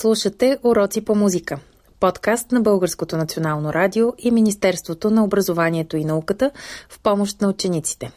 Слушате Уроци по музика. Подкаст на Българското национално радио и Министерството на образованието и науката в помощ на учениците.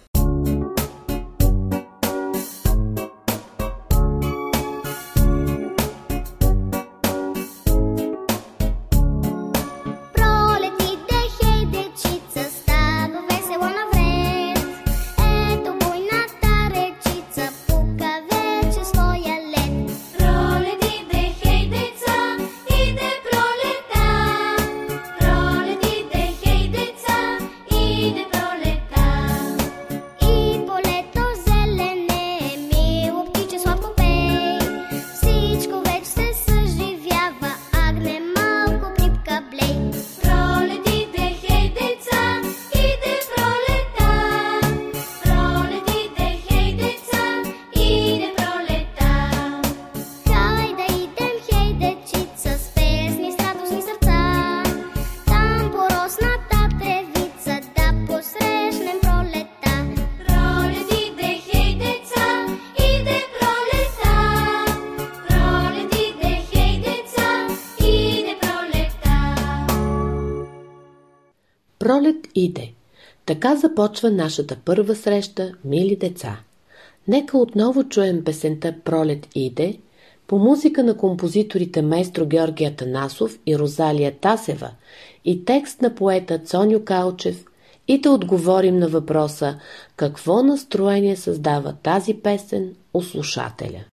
Пролет иде. Така започва нашата първа среща, мили деца. Нека отново чуем песента Пролет иде по музика на композиторите майстро Георгия Танасов и Розалия Тасева и текст на поета Цоню Калчев и да отговорим на въпроса какво настроение създава тази песен у слушателя.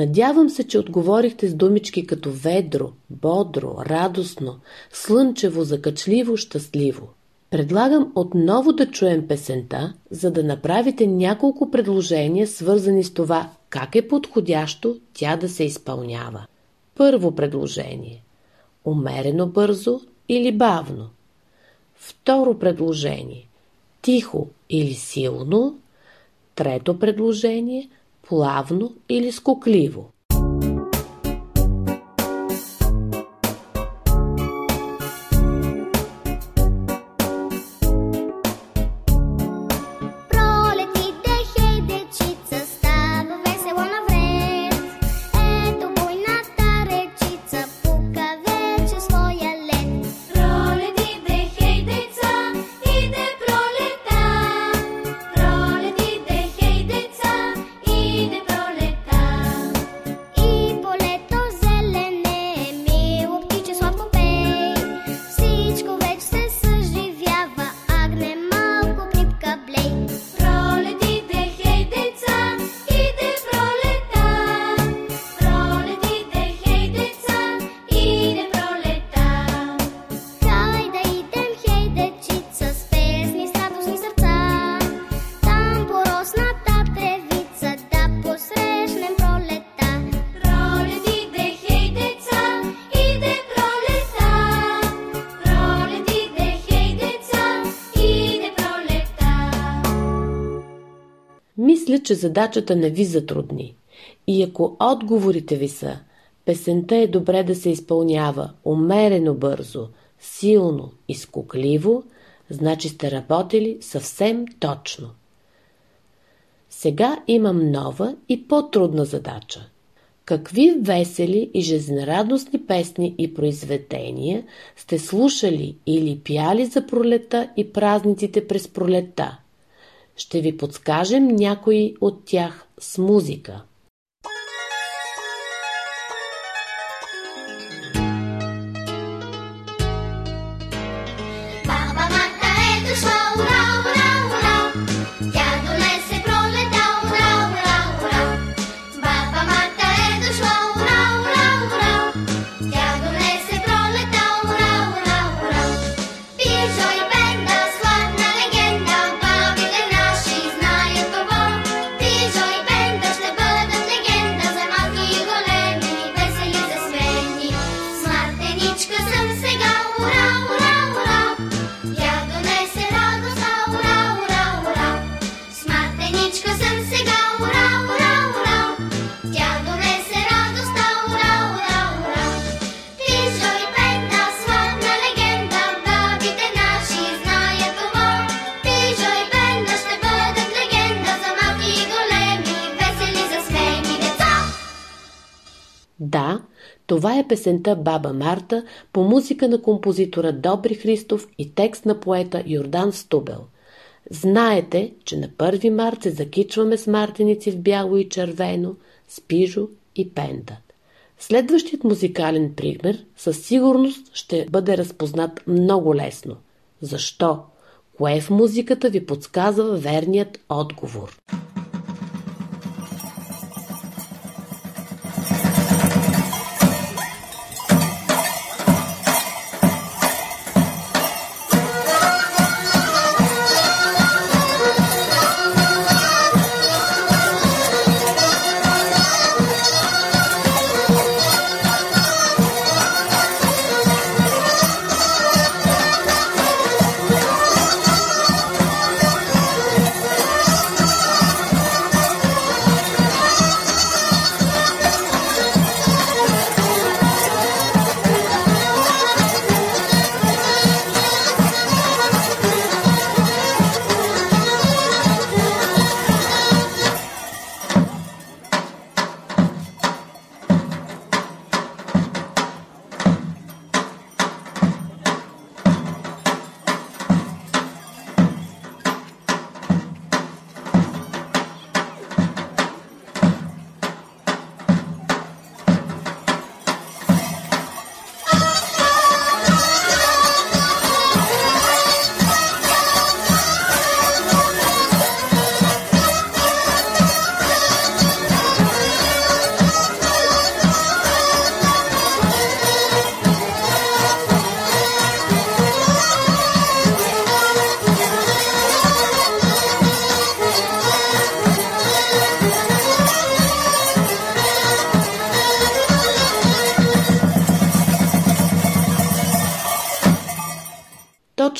Надявам се, че отговорихте с думички като ведро, бодро, радостно, слънчево, закачливо, щастливо. Предлагам отново да чуем песента, за да направите няколко предложения, свързани с това как е подходящо тя да се изпълнява. Първо предложение. Умерено бързо или бавно. Второ предложение. Тихо или силно. Трето предложение – плавно или скокливо. Че задачата не ви затрудни. И ако отговорите ви са песента е добре да се изпълнява умерено бързо, силно и скукливо, значи сте работили съвсем точно. Сега имам нова и по-трудна задача. Какви весели и жизнерадостни песни и произведения сте слушали или пяли за пролета и празниците през пролета? Ще ви подскажем някои от тях с музика. Това е песента Баба Марта по музика на композитора Добри Христов и текст на поета Йордан Стубел. Знаете, че на 1 март се закичваме с мартеници в бяло и червено, с пижо и пенда. Следващият музикален пример със сигурност ще бъде разпознат много лесно. Защо? Кое в музиката ви подсказва верният отговор?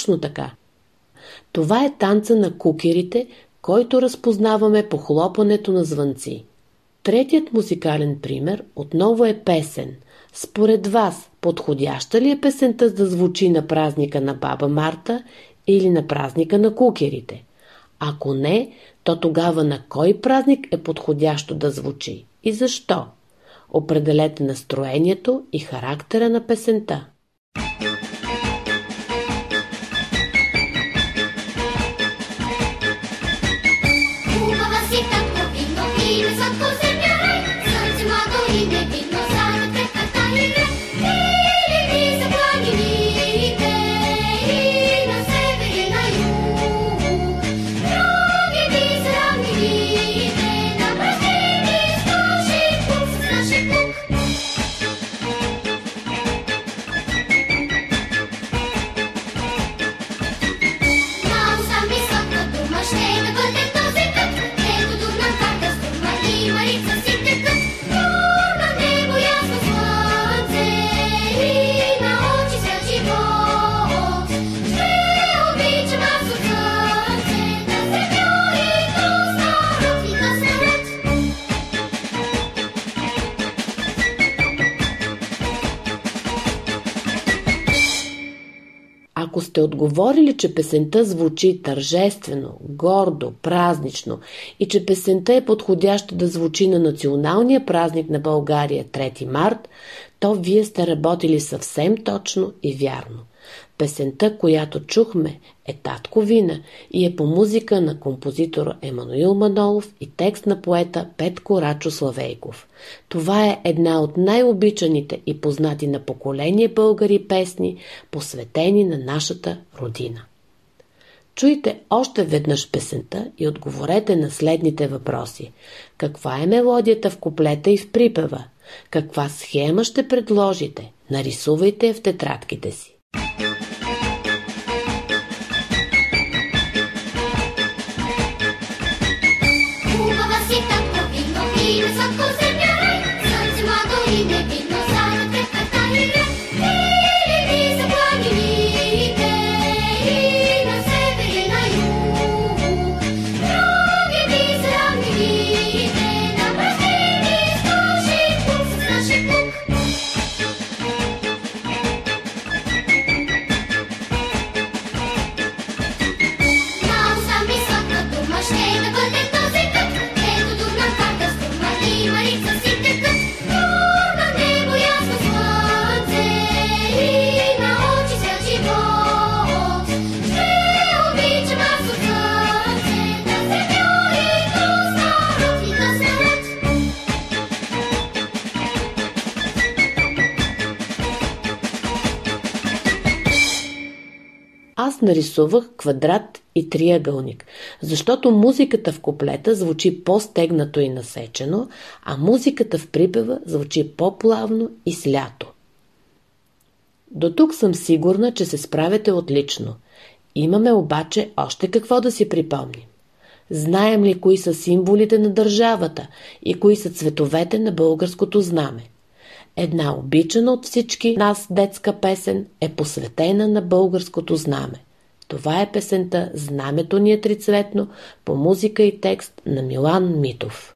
Точно така. Това е танца на кукерите, който разпознаваме по хлопането на звънци. Третият музикален пример отново е песен. Според вас, подходяща ли е песента да звучи на празника на баба Марта или на празника на кукерите? Ако не, то тогава на кой празник е подходящо да звучи и защо? Определете настроението и характера на песента. Сте отговорили, че песента звучи тържествено, гордо, празнично и че песента е подходяща да звучи на националния празник на България 3 март, то вие сте работили съвсем точно и вярно. Песента, която чухме, е Татко Вина и е по музика на композитора Емануил Манолов и текст на поета Петко Рачо Славейков. Това е една от най-обичаните и познати на поколение българи песни, посветени на нашата родина. Чуйте още веднъж песента и отговорете на следните въпроси. Каква е мелодията в куплета и в припева? Каква схема ще предложите? Нарисувайте в тетрадките си. Нарисувах квадрат и триъгълник, защото музиката в куплета звучи по-стегнато и насечено, а музиката в припева звучи по-плавно и слято. До тук съм сигурна, че се справяте отлично. Имаме обаче още какво да си припомним. Знаем ли кои са символите на държавата и кои са цветовете на българското знаме? Една обичана от всички нас детска песен е посветена на българското знаме. Това е песента «Знамето ни е трицветно» по музика и текст на Милан Митов.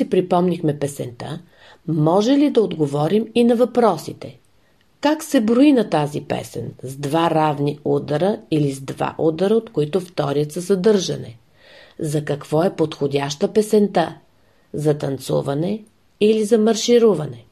Си припомнихме песента, може ли да отговорим и на въпросите? Как се брои на тази песен? С два равни удара или с два удара, от които вторият са задържане? За какво е подходяща песента? За танцуване или за маршируване?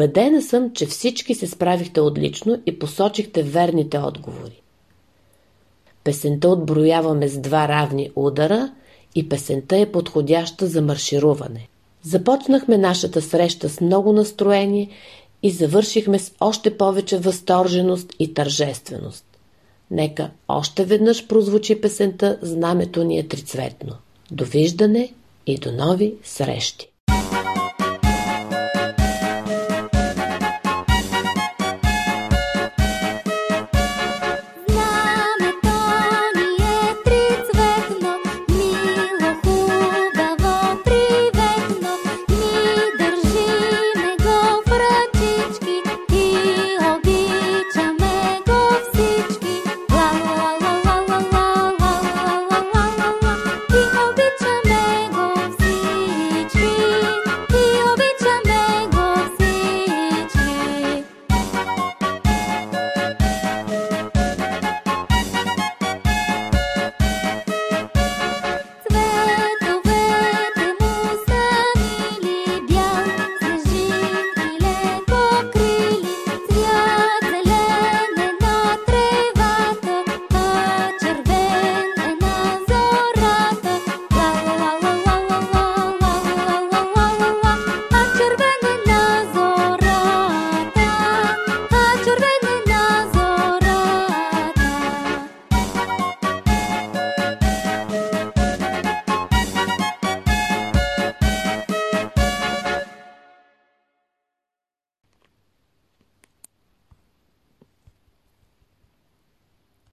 Обедена съм, че всички се справихте отлично и посочихте верните отговори. Песента отброяваме с два равни удара и песента е подходяща за маршируване. Започнахме нашата среща с много настроение и завършихме с още повече възторженост и тържественост. Нека още веднъж прозвучи песента «Знамето ни е трицветно». Довиждане и до нови срещи!